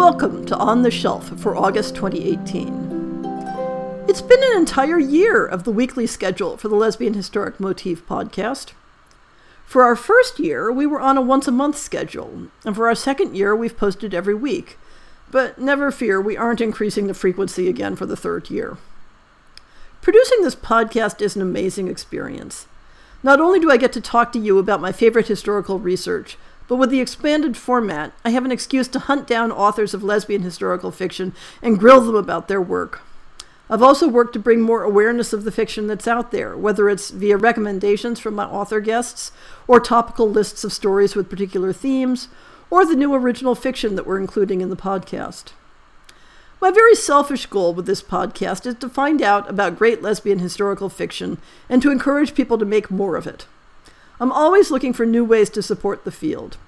Welcome to On the Shelf for August 2018. It's been an entire year of the weekly schedule for the Lesbian Historic Motif podcast. For our first year, we were on a once a month schedule, and for our second year, we've posted every week. But never fear, we aren't increasing the frequency again for the third year. Producing this podcast is an amazing experience. Not only do I get to talk to you about my favorite historical research, but with the expanded format, I have an excuse to hunt down authors of lesbian historical fiction and grill them about their work. I've also worked to bring more awareness of the fiction that's out there, whether it's via recommendations from my author guests, or topical lists of stories with particular themes, or the new original fiction that we're including in the podcast. My very selfish goal with this podcast is to find out about great lesbian historical fiction and to encourage people to make more of it. I'm always looking for new ways to support the field.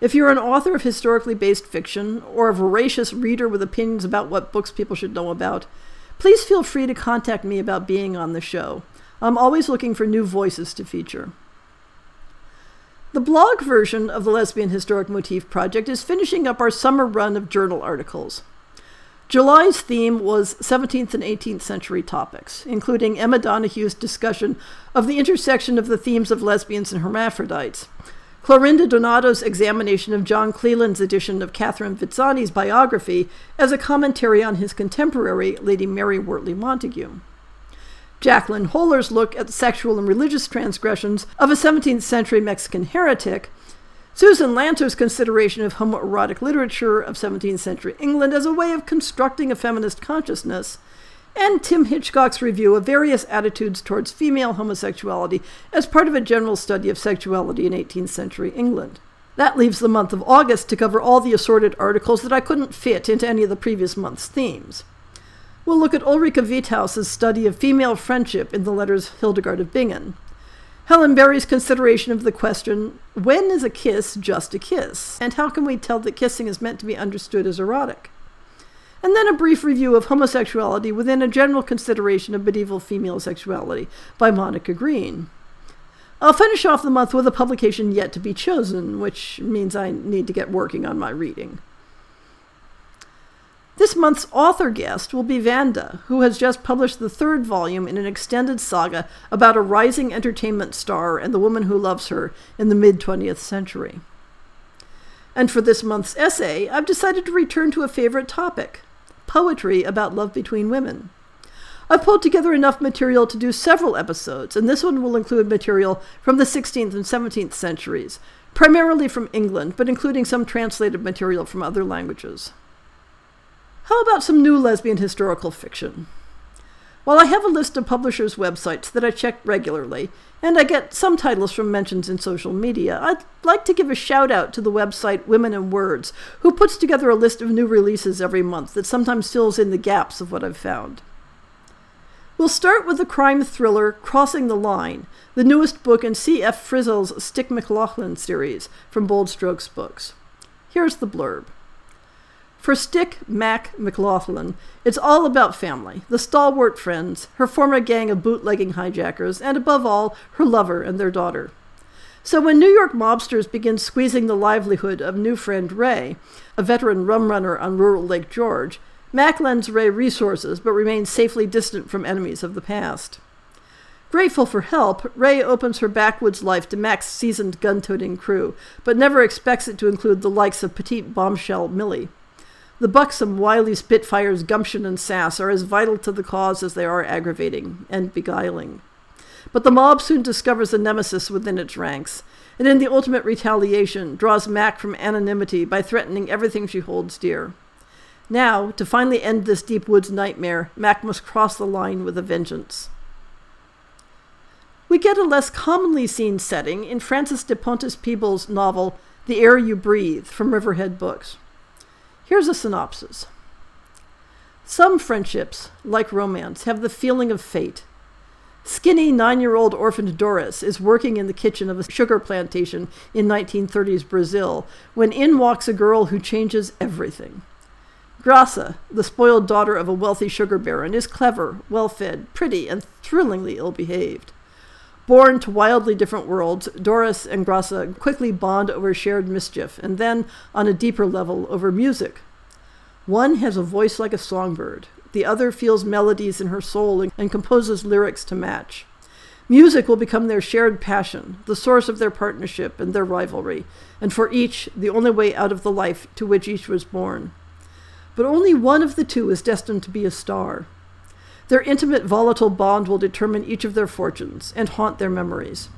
If you're an author of historically based fiction or a voracious reader with opinions about what books people should know about, please feel free to contact me about being on the show. I'm always looking for new voices to feature. The blog version of the Lesbian Historic Motif Project is finishing up our summer run of journal articles. July's theme was 17th and 18th century topics, including Emma Donoghue's discussion of the intersection of the themes of lesbians and hermaphrodites, Clorinda Donato's examination of John Cleland's edition of Catherine Vizzani's biography as a commentary on his contemporary, Lady Mary Wortley Montagu. Jacqueline Holler's look at the sexual and religious transgressions of a 17th century Mexican heretic, Susan Lanser's consideration of homoerotic literature of 17th century England as a way of constructing a feminist consciousness, and Tim Hitchcock's review of various attitudes towards female homosexuality as part of a general study of sexuality in 18th century England. That leaves the month of August to cover all the assorted articles that I couldn't fit into any of the previous month's themes. We'll look at Ulrika Wiethaus's study of female friendship in the letters Hildegard of Bingen, Helen Berry's consideration of the question when is a kiss just a kiss? And how can we tell that kissing is meant to be understood as erotic? And then a brief review of homosexuality within a general consideration of medieval female sexuality by Monica Green. I'll finish off the month with a publication yet to be chosen, which means I need to get working on my reading. This month's author guest will be Vanda, who has just published the third volume in an extended saga about a rising entertainment star and the woman who loves her in the mid 20th century. And for this month's essay, I've decided to return to a favorite topic poetry about love between women. I've pulled together enough material to do several episodes, and this one will include material from the 16th and 17th centuries, primarily from England, but including some translated material from other languages. How about some new lesbian historical fiction? While I have a list of publishers' websites that I check regularly, and I get some titles from mentions in social media, I'd like to give a shout out to the website Women and Words, who puts together a list of new releases every month that sometimes fills in the gaps of what I've found. We'll start with the crime thriller Crossing the Line, the newest book in C.F. Frizzell's Stick McLaughlin series from Bold Strokes Books. Here's the blurb. For Stick Mac McLaughlin, it's all about family, the stalwart friends, her former gang of bootlegging hijackers, and above all, her lover and their daughter. So when New York mobsters begin squeezing the livelihood of new friend Ray, a veteran rum runner on rural Lake George, Mac lends Ray resources but remains safely distant from enemies of the past. Grateful for help, Ray opens her backwoods life to Mac's seasoned gun toting crew, but never expects it to include the likes of petite bombshell Millie. The buxom, wily Spitfire's gumption and sass are as vital to the cause as they are aggravating and beguiling. But the mob soon discovers a nemesis within its ranks, and in the ultimate retaliation draws Mac from anonymity by threatening everything she holds dear. Now, to finally end this deep woods nightmare, Mac must cross the line with a vengeance. We get a less commonly seen setting in Frances de Pontes Peebles' novel The Air You Breathe from Riverhead Books. Here's a synopsis. Some friendships, like romance, have the feeling of fate. Skinny nine year old orphaned Doris is working in the kitchen of a sugar plantation in 1930s Brazil when in walks a girl who changes everything. Graça, the spoiled daughter of a wealthy sugar baron, is clever, well fed, pretty, and thrillingly ill behaved. Born to wildly different worlds, Doris and Graça quickly bond over shared mischief, and then, on a deeper level, over music. One has a voice like a songbird, the other feels melodies in her soul and composes lyrics to match. Music will become their shared passion, the source of their partnership and their rivalry, and for each, the only way out of the life to which each was born. But only one of the two is destined to be a star. Their intimate, volatile bond will determine each of their fortunes and haunt their memories.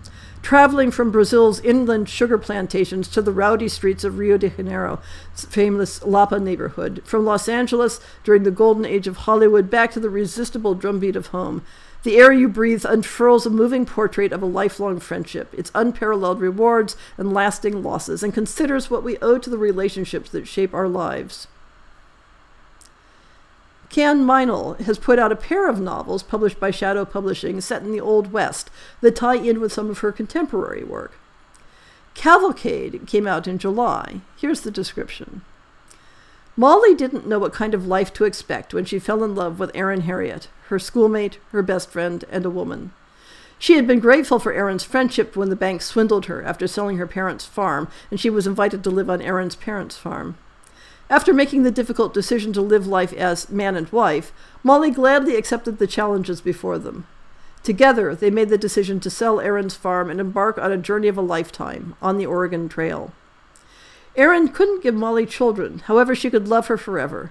Traveling from Brazil's inland sugar plantations to the rowdy streets of Rio de Janeiro's famous Lapa neighborhood, from Los Angeles during the golden age of Hollywood back to the resistible drumbeat of home, the air you breathe unfurls a moving portrait of a lifelong friendship, its unparalleled rewards and lasting losses, and considers what we owe to the relationships that shape our lives. K'Anne Meinel has put out a pair of novels published by Shadoe Publishing set in the Old West that tie in with some of her contemporary work. Cavalcade came out in July. Here's the description. Molly didn't know what kind of life to expect when she fell in love with Aaron Harriet, her schoolmate, her best friend, and a woman. She had been grateful for Aaron's friendship when the bank swindled her after selling her parents' farm, and she was invited to live on Aaron's parents' farm. After making the difficult decision to live life as man and wife, Molly gladly accepted the challenges before them. Together, they made the decision to sell Aaron's farm and embark on a journey of a lifetime on the Oregon Trail. Aaron couldn't give Molly children, however, she could love her forever.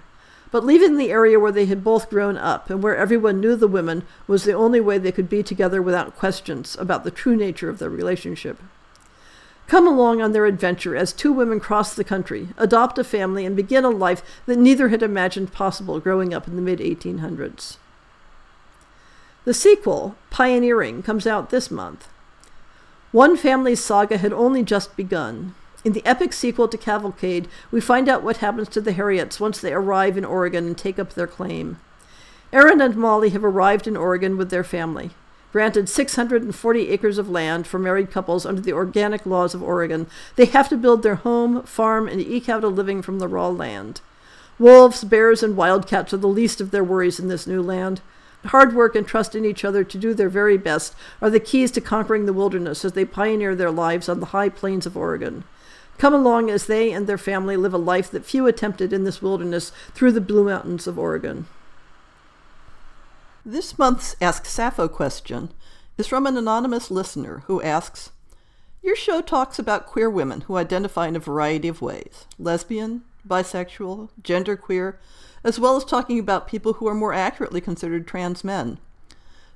But leaving the area where they had both grown up and where everyone knew the women was the only way they could be together without questions about the true nature of their relationship. Come along on their adventure as two women cross the country, adopt a family, and begin a life that neither had imagined possible growing up in the mid 1800s. The sequel, Pioneering, comes out this month. One family's saga had only just begun. In the epic sequel to Cavalcade, we find out what happens to the Harriets once they arrive in Oregon and take up their claim. Aaron and Molly have arrived in Oregon with their family granted 640 acres of land for married couples under the organic laws of Oregon. They have to build their home, farm, and eke out a living from the raw land. Wolves, bears, and wildcats are the least of their worries in this new land. Hard work and trust in each other to do their very best are the keys to conquering the wilderness as they pioneer their lives on the high plains of Oregon. Come along as they and their family live a life that few attempted in this wilderness through the Blue Mountains of Oregon. This month's Ask Sappho question is from an anonymous listener who asks Your show talks about queer women who identify in a variety of ways lesbian, bisexual, genderqueer, as well as talking about people who are more accurately considered trans men.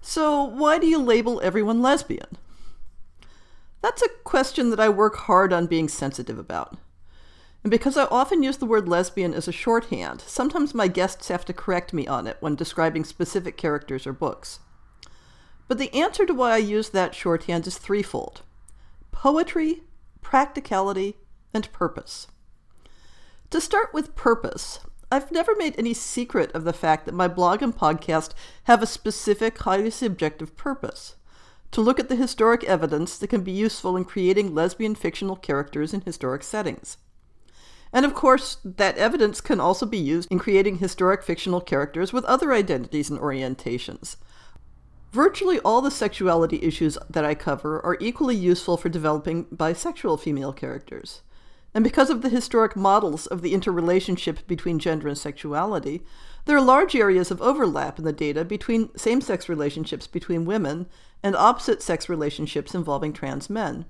So, why do you label everyone lesbian? That's a question that I work hard on being sensitive about. And because I often use the word lesbian as a shorthand, sometimes my guests have to correct me on it when describing specific characters or books. But the answer to why I use that shorthand is threefold poetry, practicality, and purpose. To start with purpose, I've never made any secret of the fact that my blog and podcast have a specific, highly subjective purpose to look at the historic evidence that can be useful in creating lesbian fictional characters in historic settings. And of course, that evidence can also be used in creating historic fictional characters with other identities and orientations. Virtually all the sexuality issues that I cover are equally useful for developing bisexual female characters. And because of the historic models of the interrelationship between gender and sexuality, there are large areas of overlap in the data between same sex relationships between women and opposite sex relationships involving trans men.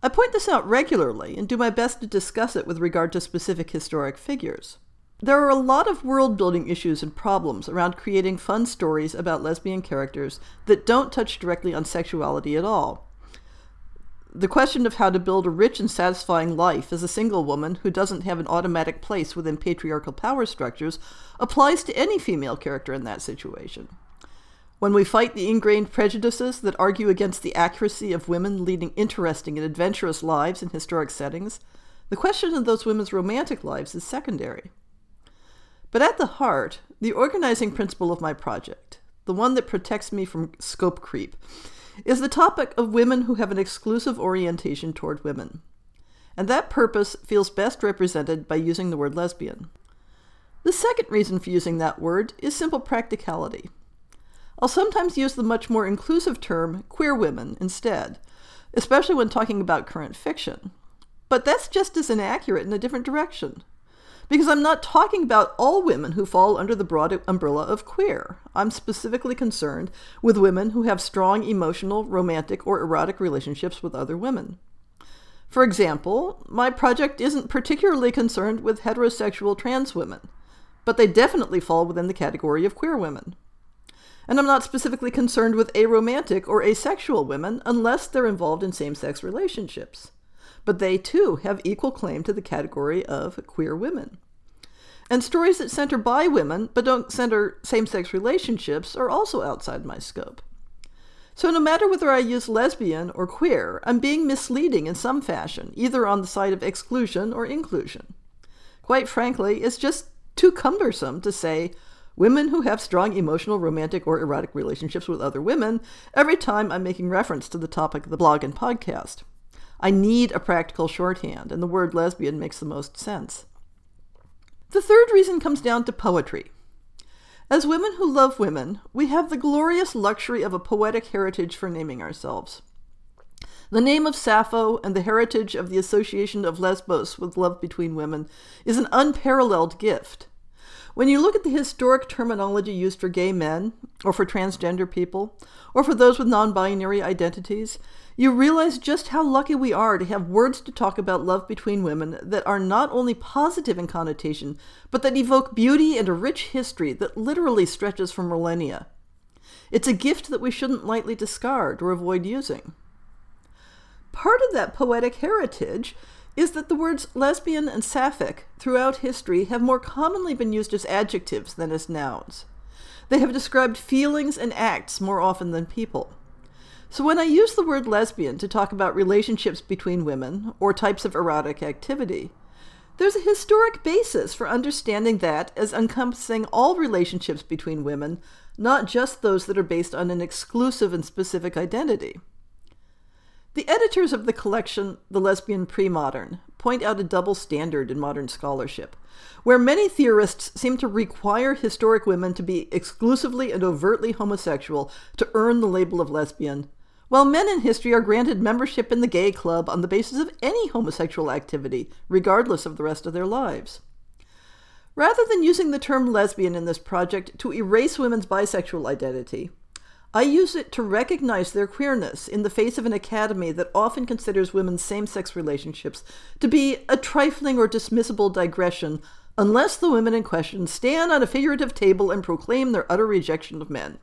I point this out regularly and do my best to discuss it with regard to specific historic figures. There are a lot of world building issues and problems around creating fun stories about lesbian characters that don't touch directly on sexuality at all. The question of how to build a rich and satisfying life as a single woman who doesn't have an automatic place within patriarchal power structures applies to any female character in that situation. When we fight the ingrained prejudices that argue against the accuracy of women leading interesting and adventurous lives in historic settings, The question of those women's romantic lives is secondary. But at the heart, the organizing principle of my project, the one that protects me from scope creep, is the topic of women who have an exclusive orientation toward women. And that purpose feels best represented by using the word lesbian. The second reason for using that word is simple practicality. I'll sometimes use the much more inclusive term queer women instead, especially when talking about current fiction. But that's just as inaccurate in a different direction. Because I'm not talking about all women who fall under the broad umbrella of queer. I'm specifically concerned with women who have strong emotional, romantic, or erotic relationships with other women. For example, my project isn't particularly concerned with heterosexual trans women, but they definitely fall within the category of queer women. And I'm not specifically concerned with aromantic or asexual women unless they're involved in same sex relationships. But they too have equal claim to the category of queer women. And stories that center by women but don't center same sex relationships are also outside my scope. So, no matter whether I use lesbian or queer, I'm being misleading in some fashion, either on the side of exclusion or inclusion. Quite frankly, it's just too cumbersome to say, women who have strong emotional, romantic, or erotic relationships with other women every time I'm making reference to the topic of the blog and podcast. I need a practical shorthand, and the word lesbian makes the most sense. The third reason comes down to poetry. As women who love women, we have the glorious luxury of a poetic heritage for naming ourselves. The name of Sappho and the heritage of the association of Lesbos with love between women is an unparalleled gift. When you look at the historic terminology used for gay men, or for transgender people, or for those with non binary identities, you realize just how lucky we are to have words to talk about love between women that are not only positive in connotation, but that evoke beauty and a rich history that literally stretches for millennia. It's a gift that we shouldn't lightly discard or avoid using. Part of that poetic heritage is that the words lesbian and sapphic throughout history have more commonly been used as adjectives than as nouns. They have described feelings and acts more often than people. So when I use the word lesbian to talk about relationships between women or types of erotic activity, there's a historic basis for understanding that as encompassing all relationships between women, not just those that are based on an exclusive and specific identity. The editors of the collection, The Lesbian Premodern, point out a double standard in modern scholarship, where many theorists seem to require historic women to be exclusively and overtly homosexual to earn the label of lesbian, while men in history are granted membership in the gay club on the basis of any homosexual activity, regardless of the rest of their lives. Rather than using the term lesbian in this project to erase women's bisexual identity, I use it to recognize their queerness in the face of an academy that often considers women's same sex relationships to be a trifling or dismissible digression unless the women in question stand on a figurative table and proclaim their utter rejection of men.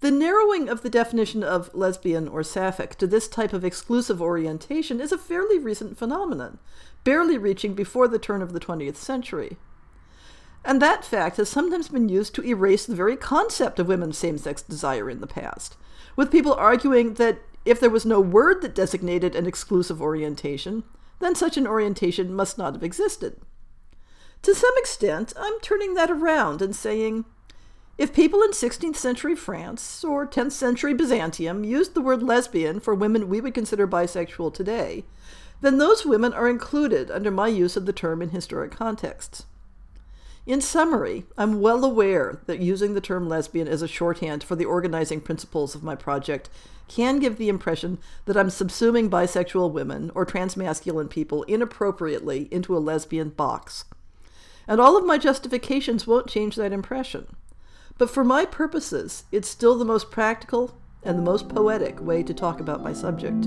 The narrowing of the definition of lesbian or sapphic to this type of exclusive orientation is a fairly recent phenomenon, barely reaching before the turn of the 20th century. And that fact has sometimes been used to erase the very concept of women's same sex desire in the past, with people arguing that if there was no word that designated an exclusive orientation, then such an orientation must not have existed. To some extent, I'm turning that around and saying if people in 16th century France or 10th century Byzantium used the word lesbian for women we would consider bisexual today, then those women are included under my use of the term in historic contexts. In summary, I'm well aware that using the term lesbian as a shorthand for the organizing principles of my project can give the impression that I'm subsuming bisexual women or transmasculine people inappropriately into a lesbian box. And all of my justifications won't change that impression. But for my purposes, it's still the most practical and the most poetic way to talk about my subject.